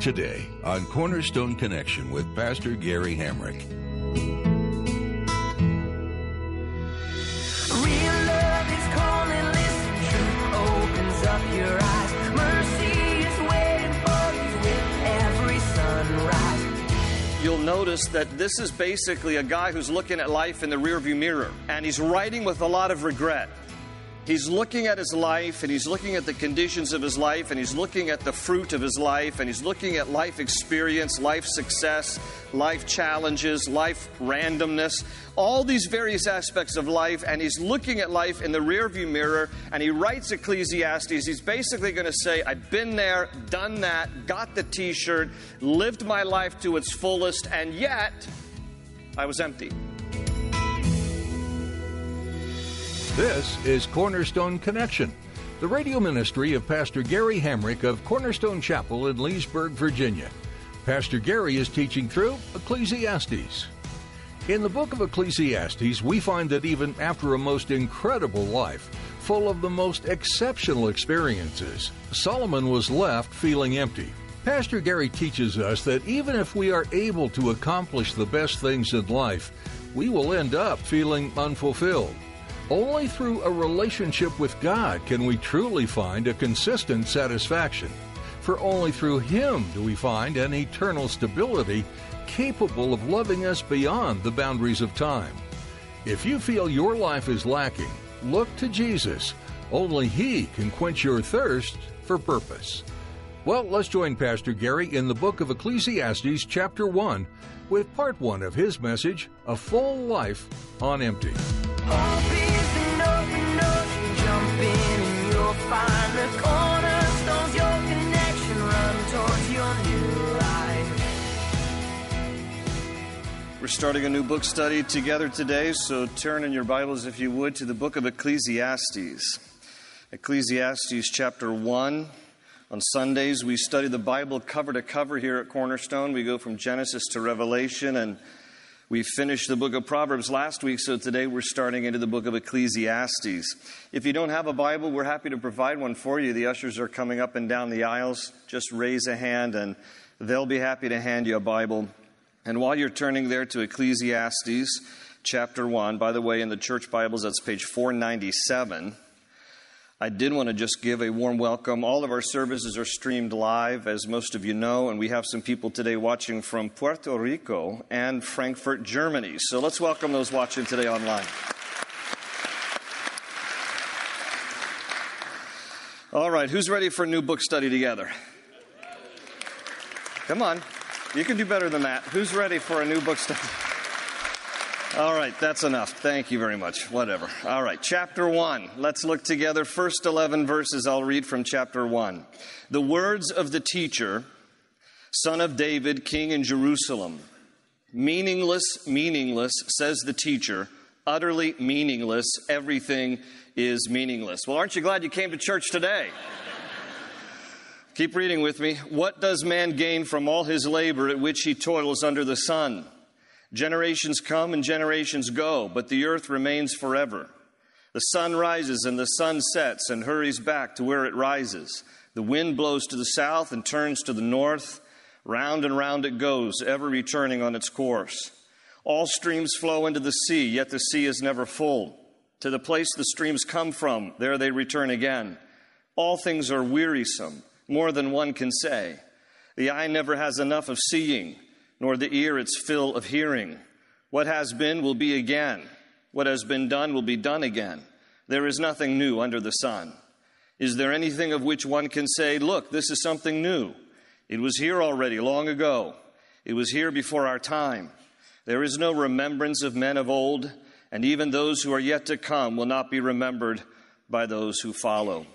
Today on Cornerstone Connection with Pastor Gary Hamrick. Real love is calling, listen, truth opens up your eyes. Mercy is waiting for you with every sunrise. You'll notice that this is basically a guy who's looking at life in the rearview mirror, and he's writing with a lot of regret. He's looking at his life and he's looking at the conditions of his life and he's looking at the fruit of his life and he's looking at life experience, life success, life challenges, life randomness, all these various aspects of life. And he's looking at life in the rearview mirror and he writes Ecclesiastes. He's basically going to say, I've been there, done that, got the t shirt, lived my life to its fullest, and yet I was empty. This is Cornerstone Connection, the radio ministry of Pastor Gary Hamrick of Cornerstone Chapel in Leesburg, Virginia. Pastor Gary is teaching through Ecclesiastes. In the book of Ecclesiastes, we find that even after a most incredible life, full of the most exceptional experiences, Solomon was left feeling empty. Pastor Gary teaches us that even if we are able to accomplish the best things in life, we will end up feeling unfulfilled. Only through a relationship with God can we truly find a consistent satisfaction. For only through Him do we find an eternal stability capable of loving us beyond the boundaries of time. If you feel your life is lacking, look to Jesus. Only He can quench your thirst for purpose. Well, let's join Pastor Gary in the book of Ecclesiastes, chapter 1, with part 1 of his message A Full Life on Empty. We're starting a new book study together today, so turn in your Bibles, if you would, to the book of Ecclesiastes. Ecclesiastes chapter 1. On Sundays, we study the Bible cover to cover here at Cornerstone. We go from Genesis to Revelation, and we finished the book of Proverbs last week, so today we're starting into the book of Ecclesiastes. If you don't have a Bible, we're happy to provide one for you. The ushers are coming up and down the aisles. Just raise a hand, and they'll be happy to hand you a Bible. And while you're turning there to Ecclesiastes chapter 1, by the way, in the church Bibles, that's page 497. I did want to just give a warm welcome. All of our services are streamed live, as most of you know, and we have some people today watching from Puerto Rico and Frankfurt, Germany. So let's welcome those watching today online. All right, who's ready for a new book study together? Come on, you can do better than that. Who's ready for a new book study? All right, that's enough. Thank you very much. Whatever. All right, chapter 1. Let's look together. First 11 verses I'll read from chapter 1. The words of the teacher, son of David, king in Jerusalem. Meaningless, meaningless, says the teacher. Utterly meaningless. Everything is meaningless. Well, aren't you glad you came to church today? Keep reading with me. What does man gain from all his labor at which he toils under the sun? Generations come and generations go, but the earth remains forever. The sun rises and the sun sets and hurries back to where it rises. The wind blows to the south and turns to the north. Round and round it goes, ever returning on its course. All streams flow into the sea, yet the sea is never full. To the place the streams come from, there they return again. All things are wearisome, more than one can say. The eye never has enough of seeing nor the ear its fill of hearing. What has been will be again. What has been done will be done again. There is nothing new under the sun. Is there anything of which one can say, Look, this is something new? It was here already long ago. It was here before our time. There is no remembrance of men of old, and even those who are yet to come will not be remembered by those who follow.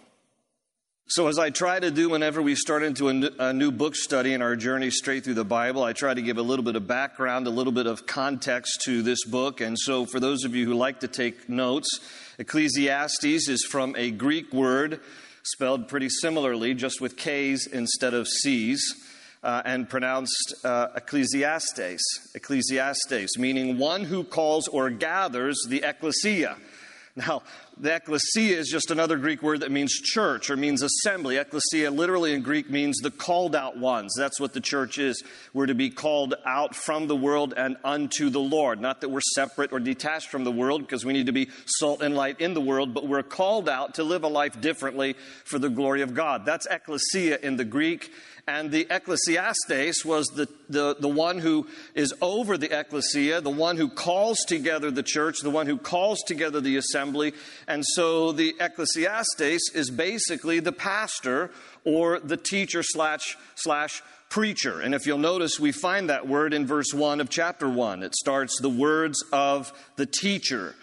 So, as I try to do whenever we start into a new book study in our journey straight through the Bible, I try to give a little bit of background, a little bit of context to this book. And so, for those of you who like to take notes, Ecclesiastes is from a Greek word spelled pretty similarly, just with K's instead of C's, uh, and pronounced uh, Ecclesiastes. Ecclesiastes, meaning one who calls or gathers the ecclesia. Now, the ecclesia is just another Greek word that means church or means assembly. Ecclesia literally in Greek means the called out ones. That's what the church is. We're to be called out from the world and unto the Lord. Not that we're separate or detached from the world because we need to be salt and light in the world, but we're called out to live a life differently for the glory of God. That's ecclesia in the Greek. And the ecclesiastes was the, the, the one who is over the ecclesia, the one who calls together the church, the one who calls together the assembly. And so the ecclesiastes is basically the pastor or the teacher slash, slash preacher. And if you'll notice, we find that word in verse 1 of chapter 1. It starts the words of the teacher.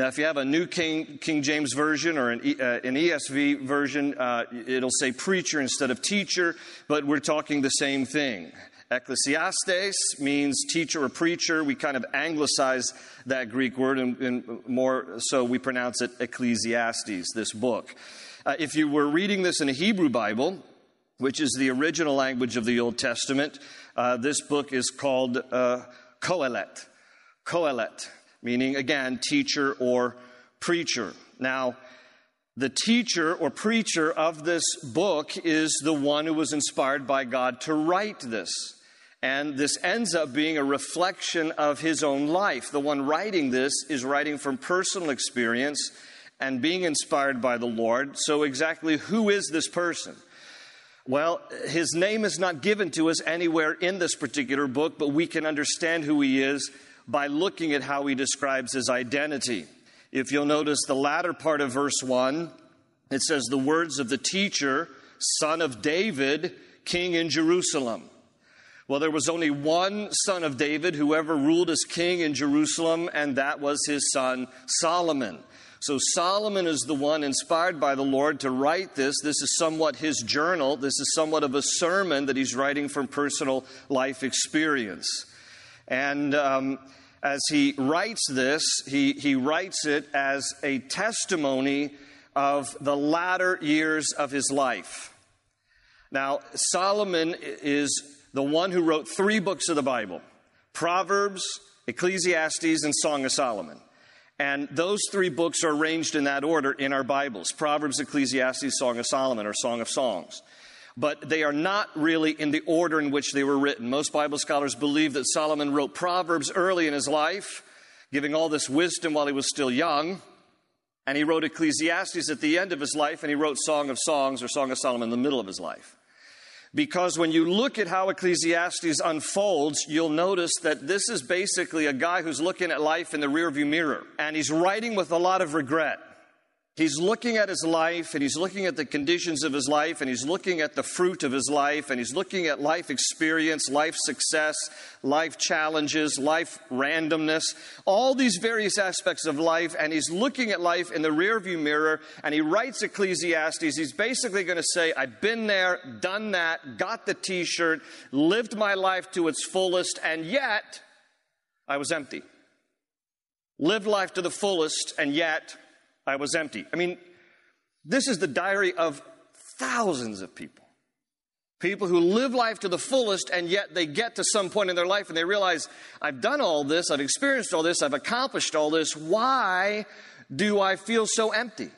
Now, if you have a New King, King James Version or an, uh, an ESV version, uh, it'll say preacher instead of teacher, but we're talking the same thing. Ecclesiastes means teacher or preacher. We kind of anglicize that Greek word, and, and more so we pronounce it Ecclesiastes, this book. Uh, if you were reading this in a Hebrew Bible, which is the original language of the Old Testament, uh, this book is called uh, Kohelet. Kohelet, meaning again, teacher or preacher. Now, the teacher or preacher of this book is the one who was inspired by God to write this. And this ends up being a reflection of his own life. The one writing this is writing from personal experience and being inspired by the Lord. So, exactly who is this person? Well, his name is not given to us anywhere in this particular book, but we can understand who he is by looking at how he describes his identity. If you'll notice the latter part of verse 1, it says, The words of the teacher, son of David, king in Jerusalem. Well, there was only one son of David who ever ruled as king in Jerusalem, and that was his son Solomon. So Solomon is the one inspired by the Lord to write this. This is somewhat his journal. This is somewhat of a sermon that he's writing from personal life experience. And um, as he writes this, he, he writes it as a testimony of the latter years of his life. Now, Solomon is the one who wrote three books of the Bible Proverbs, Ecclesiastes, and Song of Solomon. And those three books are arranged in that order in our Bibles Proverbs, Ecclesiastes, Song of Solomon, or Song of Songs. But they are not really in the order in which they were written. Most Bible scholars believe that Solomon wrote Proverbs early in his life, giving all this wisdom while he was still young. And he wrote Ecclesiastes at the end of his life, and he wrote Song of Songs or Song of Solomon in the middle of his life. Because when you look at how Ecclesiastes unfolds, you'll notice that this is basically a guy who's looking at life in the rearview mirror, and he's writing with a lot of regret. He's looking at his life and he's looking at the conditions of his life and he's looking at the fruit of his life and he's looking at life experience, life success, life challenges, life randomness, all these various aspects of life. And he's looking at life in the rearview mirror and he writes Ecclesiastes. He's basically going to say, I've been there, done that, got the t shirt, lived my life to its fullest, and yet I was empty. Lived life to the fullest, and yet I was empty. I mean, this is the diary of thousands of people. People who live life to the fullest, and yet they get to some point in their life and they realize, I've done all this, I've experienced all this, I've accomplished all this. Why do I feel so empty?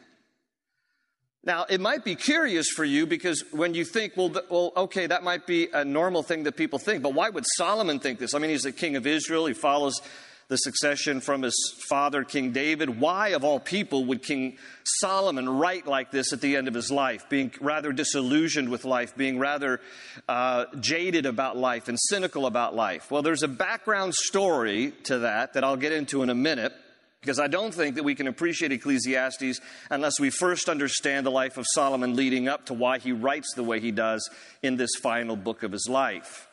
Now, it might be curious for you because when you think, well, well, okay, that might be a normal thing that people think, but why would Solomon think this? I mean, he's the king of Israel, he follows the succession from his father, King David. Why, of all people, would King Solomon write like this at the end of his life, being rather disillusioned with life, being rather uh, jaded about life and cynical about life? Well, there's a background story to that that I'll get into in a minute. Because I don't think that we can appreciate Ecclesiastes unless we first understand the life of Solomon leading up to why he writes the way he does in this final book of his life.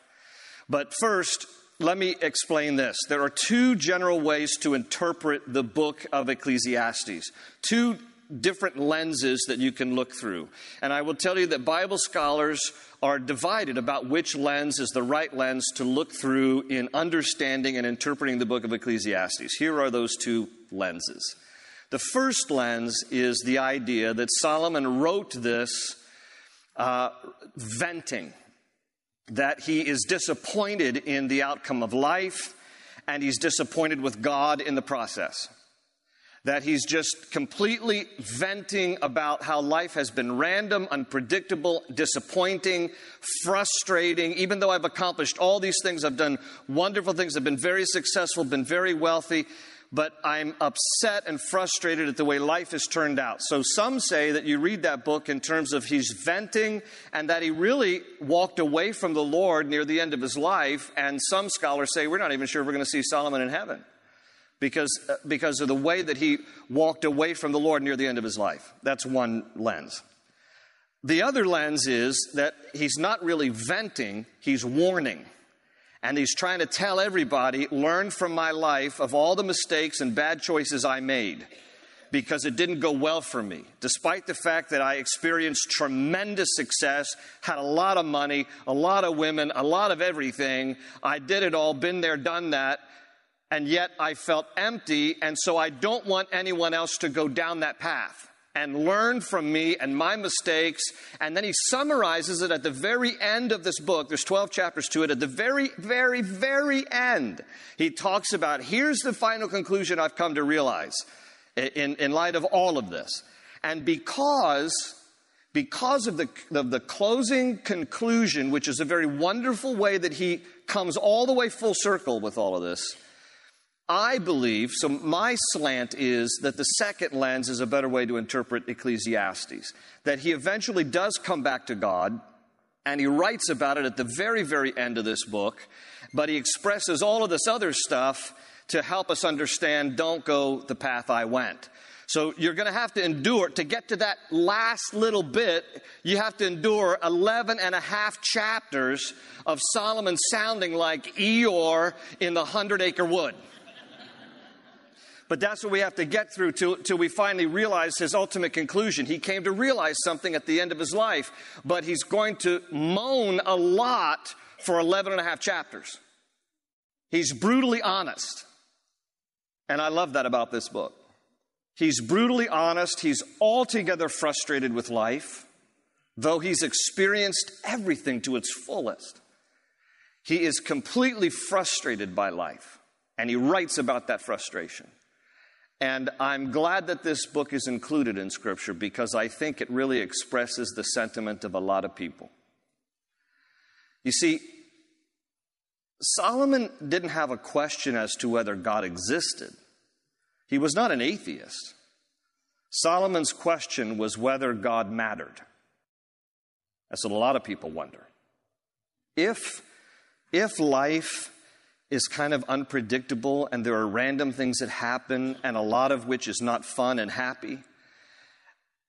But first, let me explain this. There are two general ways to interpret the book of Ecclesiastes. Two different lenses that you can look through. And I will tell you that Bible scholars are divided about which lens is the right lens to look through in understanding and interpreting the book of Ecclesiastes. Here are those two lenses. The first lens is the idea that Solomon wrote this uh, venting, that he is disappointed in the outcome of life and he's disappointed with God in the process that he's just completely venting about how life has been random, unpredictable, disappointing, frustrating. Even though I've accomplished all these things, I've done wonderful things, I've been very successful, been very wealthy, but I'm upset and frustrated at the way life has turned out. So some say that you read that book in terms of he's venting and that he really walked away from the Lord near the end of his life. And some scholars say we're not even sure we're going to see Solomon in heaven because, uh, because of the way that he walked away from the Lord near the end of his life. That's one lens. The other lens is that he's not really venting, he's warning. And he's trying to tell everybody, learn from my life of all the mistakes and bad choices I made because it didn't go well for me. Despite the fact that I experienced tremendous success, had a lot of money, a lot of women, a lot of everything, I did it all, been there, done that, and yet I felt empty, and so I don't want anyone else to go down that path and learn from me and my mistakes. And then he summarizes it at the very end of this book. There's 12 chapters to it. At the very, very, very end, he talks about here's the final conclusion I've come to realize in, in light of all of this. And because because of the, of the closing conclusion, which is a very wonderful way that he comes all the way full circle with all of this, I believe, so my slant is that the second lens is a better way to interpret Ecclesiastes. That he eventually does come back to God, and he writes about it at the very, very end of this book, but he expresses all of this other stuff to help us understand don't go the path I went. So you're going to have to endure, to get to that last little bit, you have to endure 11 and a half chapters of Solomon sounding like Eeyore in the Hundred Acre Wood. But that's what we have to get through till, till we finally realize his ultimate conclusion. He came to realize something at the end of his life, but he's going to moan a lot for 11 and a half chapters. He's brutally honest. And I love that about this book. He's brutally honest. He's altogether frustrated with life, though he's experienced everything to its fullest. He is completely frustrated by life, and he writes about that frustration. And I'm glad that this book is included in Scripture because I think it really expresses the sentiment of a lot of people. You see, Solomon didn't have a question as to whether God existed, he was not an atheist. Solomon's question was whether God mattered. That's what a lot of people wonder. If, if life is kind of unpredictable and there are random things that happen and a lot of which is not fun and happy.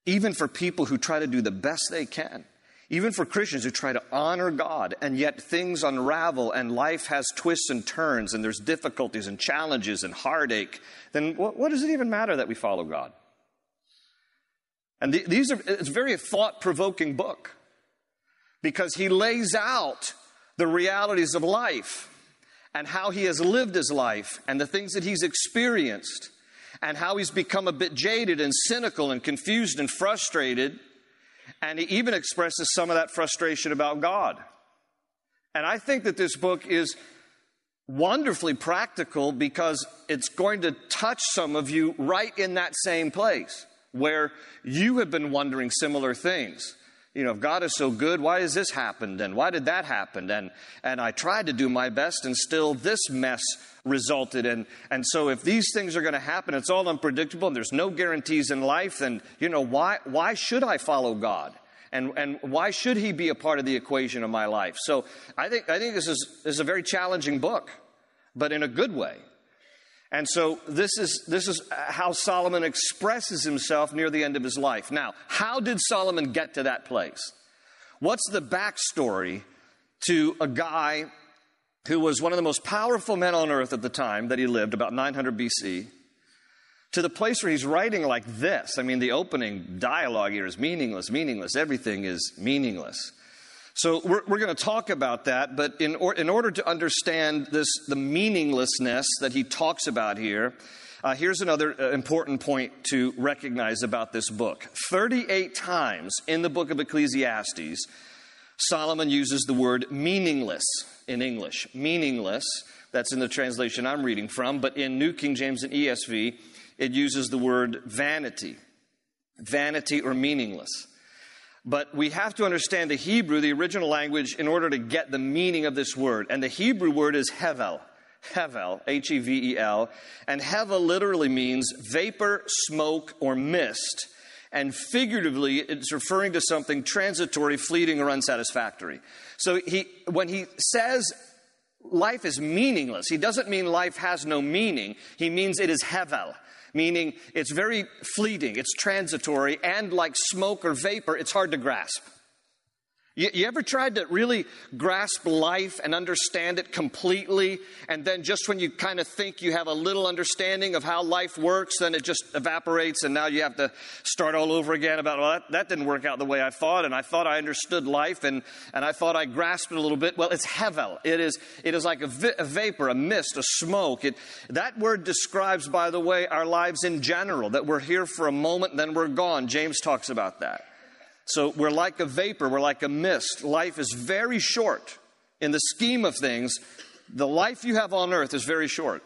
Even for people who try to do the best they can, even for Christians who try to honor God, and yet things unravel and life has twists and turns and there's difficulties and challenges and heartache, then what, what does it even matter that we follow God? And the, these are, it's a very thought provoking book because he lays out the realities of life and how he has lived his life and the things that he's experienced and how he's become a bit jaded and cynical and confused and frustrated. And he even expresses some of that frustration about God. And I think that this book is wonderfully practical because it's going to touch some of you right in that same place where you have been wondering similar things you know, if God is so good, why has this happened? And why did that happen? And, and I tried to do my best and still this mess resulted. And, and so if these things are going to happen, it's all unpredictable and there's no guarantees in life, then, you know, why, why should I follow God? And, and why should he be a part of the equation of my life? So I think, I think this is, this is a very challenging book, but in a good way. And so this is, this is how Solomon expresses himself near the end of his life. Now, how did Solomon get to that place? What's the backstory to a guy who was one of the most powerful men on earth at the time that he lived, about 900 BC, to the place where he's writing like this. I mean, the opening dialogue here is meaningless, meaningless. Everything is meaningless. So we're, we're going to talk about that, but in, or, in order to understand this, the meaninglessness that he talks about here, uh, here's another uh, important point to recognize about this book. 38 times in the book of Ecclesiastes, Solomon uses the word meaningless in English. Meaningless, that's in the translation I'm reading from, but in New King James and ESV, it uses the word vanity. Vanity or meaningless. But we have to understand the Hebrew, the original language, in order to get the meaning of this word. And the Hebrew word is hevel. Hevel, H E V E L. And hevel literally means vapor, smoke, or mist. And figuratively, it's referring to something transitory, fleeting, or unsatisfactory. So he, when he says life is meaningless, he doesn't mean life has no meaning. He means it is hevel meaning it's very fleeting, it's transitory, and like smoke or vapor, it's hard to grasp. You, you, ever tried to really grasp life and understand it completely, and then just when you kind of think you have a little understanding of how life works, then it just evaporates, and now you have to start all over again about, well, that, that didn't work out the way I thought, and I thought I understood life, and, and I thought I grasped it a little bit. Well, it's hevel. It is, it is like a, vi- a vapor, a mist, a smoke. It, that word describes, by the way, our lives in general, that we're here for a moment, then we're gone. James talks about that. So we're like a vapor, we're like a mist. Life is very short. In the scheme of things, the life you have on earth is very short.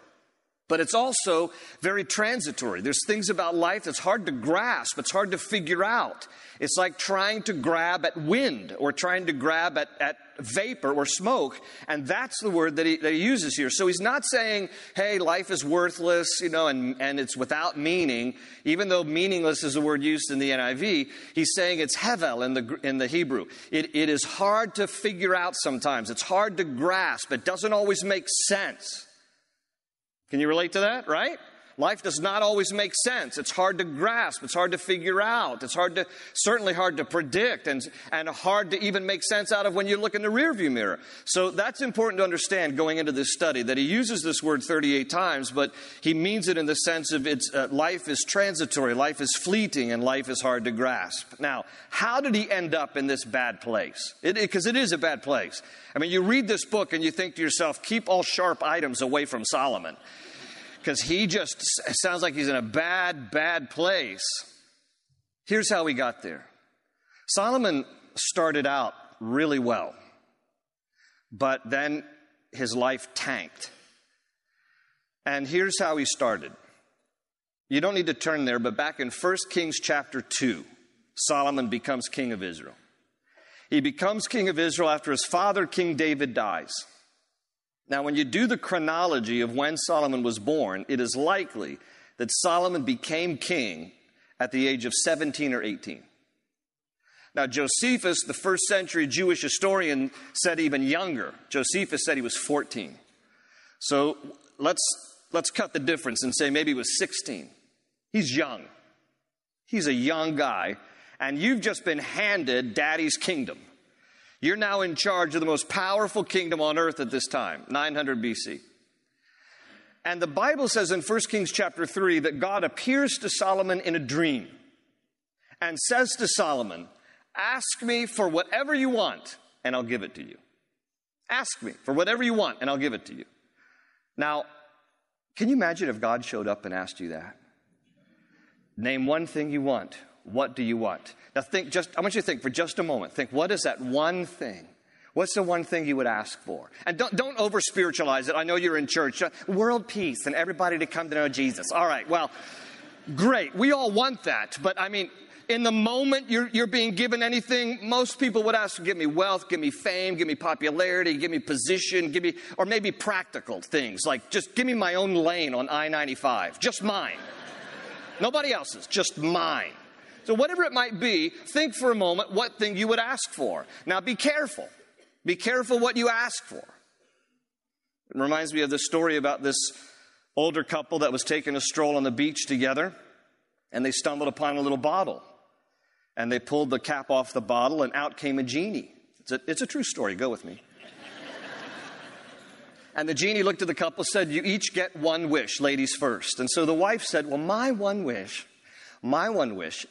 But it's also very transitory. There's things about life that's hard to grasp, it's hard to figure out. It's like trying to grab at wind or trying to grab at, at vapor or smoke. And that's the word that he, that he uses here. So he's not saying, hey, life is worthless, you know, and, and it's without meaning, even though meaningless is a word used in the NIV. He's saying it's hevel in the, in the Hebrew. It, it is hard to figure out sometimes, it's hard to grasp, it doesn't always make sense. Can you relate to that, right? Life does not always make sense. It's hard to grasp. It's hard to figure out. It's hard to, certainly hard to predict and, and hard to even make sense out of when you look in the rearview mirror. So that's important to understand going into this study that he uses this word 38 times, but he means it in the sense of it's, uh, life is transitory, life is fleeting, and life is hard to grasp. Now, how did he end up in this bad place? Because it, it is a bad place. I mean, you read this book and you think to yourself, keep all sharp items away from Solomon because he just sounds like he's in a bad, bad place. Here's how he got there Solomon started out really well, but then his life tanked. And here's how he started. You don't need to turn there, but back in 1 Kings chapter 2, Solomon becomes king of Israel. He becomes king of Israel after his father, King David, dies. Now, when you do the chronology of when Solomon was born, it is likely that Solomon became king at the age of 17 or 18. Now, Josephus, the first century Jewish historian, said even younger. Josephus said he was 14. So let's, let's cut the difference and say maybe he was 16. He's young. He's a young guy, and you've just been handed daddy's kingdom. You're now in charge of the most powerful kingdom on earth at this time, 900 BC. And the Bible says in 1 Kings chapter 3 that God appears to Solomon in a dream and says to Solomon, Ask me for whatever you want, and I'll give it to you. Ask me for whatever you want, and I'll give it to you. Now, can you imagine if God showed up and asked you that? Name one thing you want. What do you want? Now think just, I want you to think for just a moment. Think, what is that one thing? What's the one thing you would ask for? And don't, don't over spiritualize it. I know you're in church. Uh, world peace and everybody to come to know Jesus. All right, well, great. We all want that. But I mean, in the moment you're, you're being given anything, most people would ask, give me wealth, give me fame, give me popularity, give me position, give me, or maybe practical things like just give me my own lane on I 95, just mine. Nobody else's, just mine. So, whatever it might be, think for a moment what thing you would ask for. Now, be careful. Be careful what you ask for. It reminds me of the story about this older couple that was taking a stroll on the beach together, and they stumbled upon a little bottle. And they pulled the cap off the bottle, and out came a genie. It's a, it's a true story. Go with me. And the genie looked at the couple, said, You each get one wish, ladies first. And so the wife said, Well, my one wish, my one wish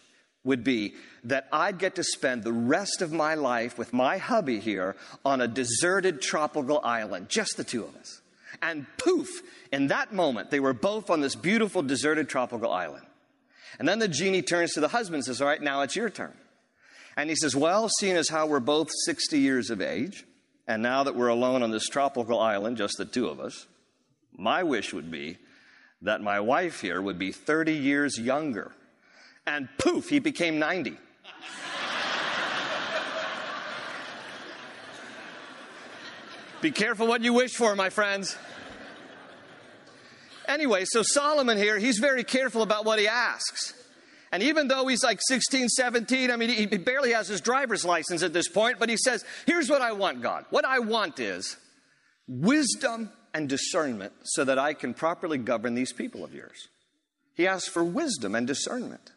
would be that I'd get to spend the rest of my life with my hubby here on a deserted tropical island, just the two of us. And poof, in that moment, they were both on this beautiful deserted tropical island. And then the genie turns to the husband and says, All right, now it's your turn. And he says, Well, seeing as how we're both 60 years of age, and now that we're alone on this tropical island, just the two of us, my wish would be that my wife here would be 30 years younger. And poof, he became 90. Be careful what you wish for, my friends. Anyway, so Solomon here, he's very careful about what he asks. And even though he's like 16, 17, I mean, he barely has his driver's license at this point, but he says, Here's what I want, God. What I want is wisdom and discernment so that I can properly govern these people of yours. He asks for wisdom and discernment.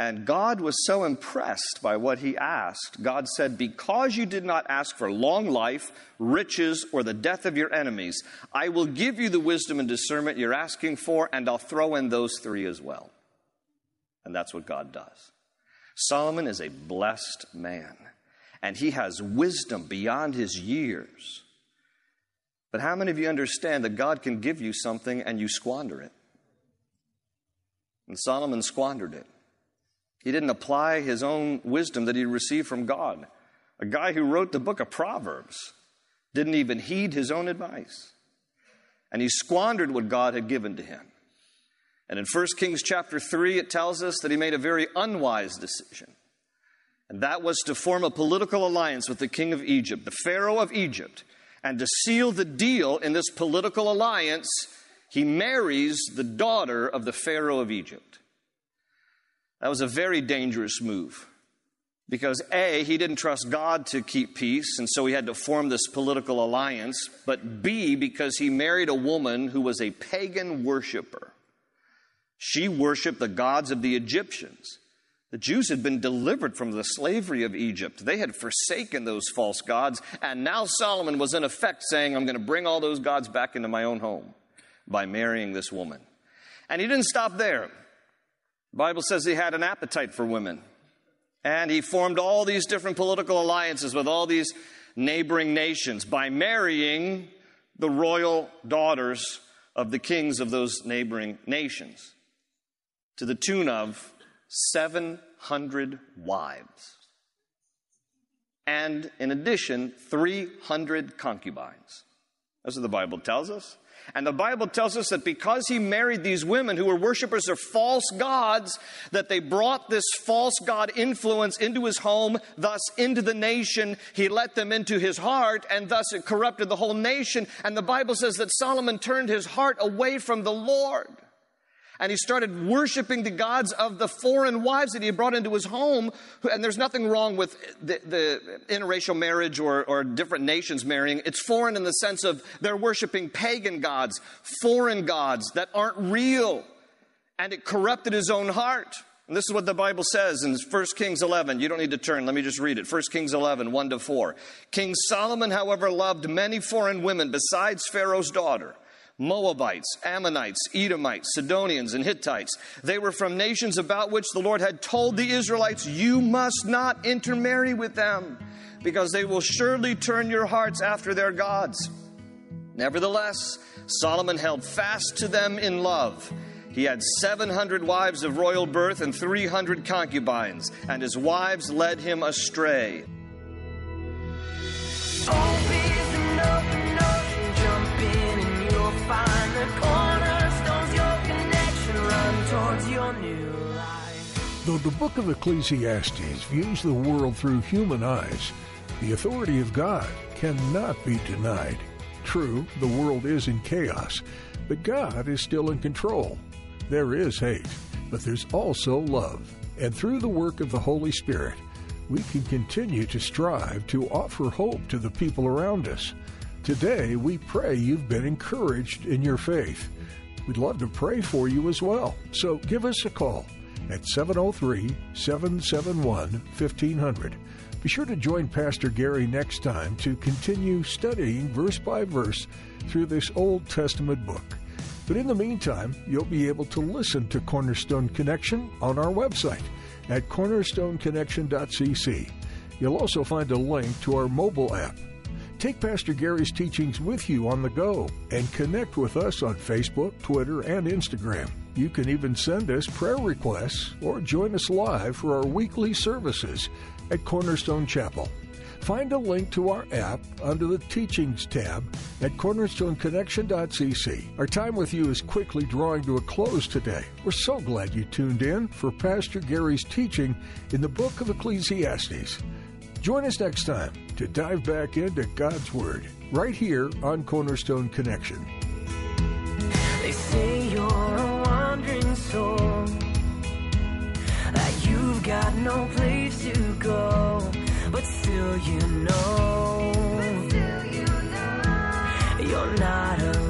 And God was so impressed by what he asked, God said, Because you did not ask for long life, riches, or the death of your enemies, I will give you the wisdom and discernment you're asking for, and I'll throw in those three as well. And that's what God does. Solomon is a blessed man, and he has wisdom beyond his years. But how many of you understand that God can give you something and you squander it? And Solomon squandered it. He didn't apply his own wisdom that he received from God. A guy who wrote the book of Proverbs didn't even heed his own advice. And he squandered what God had given to him. And in 1 Kings chapter 3, it tells us that he made a very unwise decision. And that was to form a political alliance with the king of Egypt, the Pharaoh of Egypt. And to seal the deal in this political alliance, he marries the daughter of the Pharaoh of Egypt. That was a very dangerous move. Because A, he didn't trust God to keep peace, and so he had to form this political alliance. But B, because he married a woman who was a pagan worshiper. She worshiped the gods of the Egyptians. The Jews had been delivered from the slavery of Egypt. They had forsaken those false gods, and now Solomon was in effect saying, I'm going to bring all those gods back into my own home by marrying this woman. And he didn't stop there. The Bible says he had an appetite for women. And he formed all these different political alliances with all these neighboring nations by marrying the royal daughters of the kings of those neighboring nations to the tune of 700 wives. And in addition, 300 concubines. That's what the Bible tells us. And the Bible tells us that because he married these women who were worshippers of false gods, that they brought this false god influence into his home, thus into the nation. He let them into his heart, and thus it corrupted the whole nation. And the Bible says that Solomon turned his heart away from the Lord and he started worshiping the gods of the foreign wives that he brought into his home. And there's nothing wrong with the, the interracial marriage or, or different nations marrying. It's foreign in the sense of they're worshiping pagan gods, foreign gods that aren't real. And it corrupted his own heart. And this is what the Bible says in 1 Kings 11. You don't need to turn. Let me just read it. 1 Kings 11, 1 to 4. King Solomon, however, loved many foreign women besides Pharaoh's daughter Moabites, Ammonites, Edomites, Sidonians, and Hittites. They were from nations about which the Lord had told the Israelites, You must not intermarry with them, because they will surely turn your hearts after their gods. Nevertheless, Solomon held fast to them in love. He had 700 wives of royal birth and 300 concubines, and his wives led him astray. Though the book of Ecclesiastes views the world through human eyes, the authority of God cannot be denied. True, the world is in chaos, but God is still in control. There is hate, but there's also love. And through the work of the Holy Spirit, we can continue to strive to offer hope to the people around us. Today, we pray you've been encouraged in your faith. We'd love to pray for you as well. So give us a call at 703 771 1500. Be sure to join Pastor Gary next time to continue studying verse by verse through this Old Testament book. But in the meantime, you'll be able to listen to Cornerstone Connection on our website at cornerstoneconnection.cc. You'll also find a link to our mobile app. Take Pastor Gary's teachings with you on the go and connect with us on Facebook, Twitter, and Instagram. You can even send us prayer requests or join us live for our weekly services at Cornerstone Chapel. Find a link to our app under the Teachings tab at cornerstoneconnection.cc. Our time with you is quickly drawing to a close today. We're so glad you tuned in for Pastor Gary's teaching in the book of Ecclesiastes. Join us next time to dive back into God's Word right here on Cornerstone Connection. They say you're a wandering soul, that you've got no place to go, but still you know, you're not alone.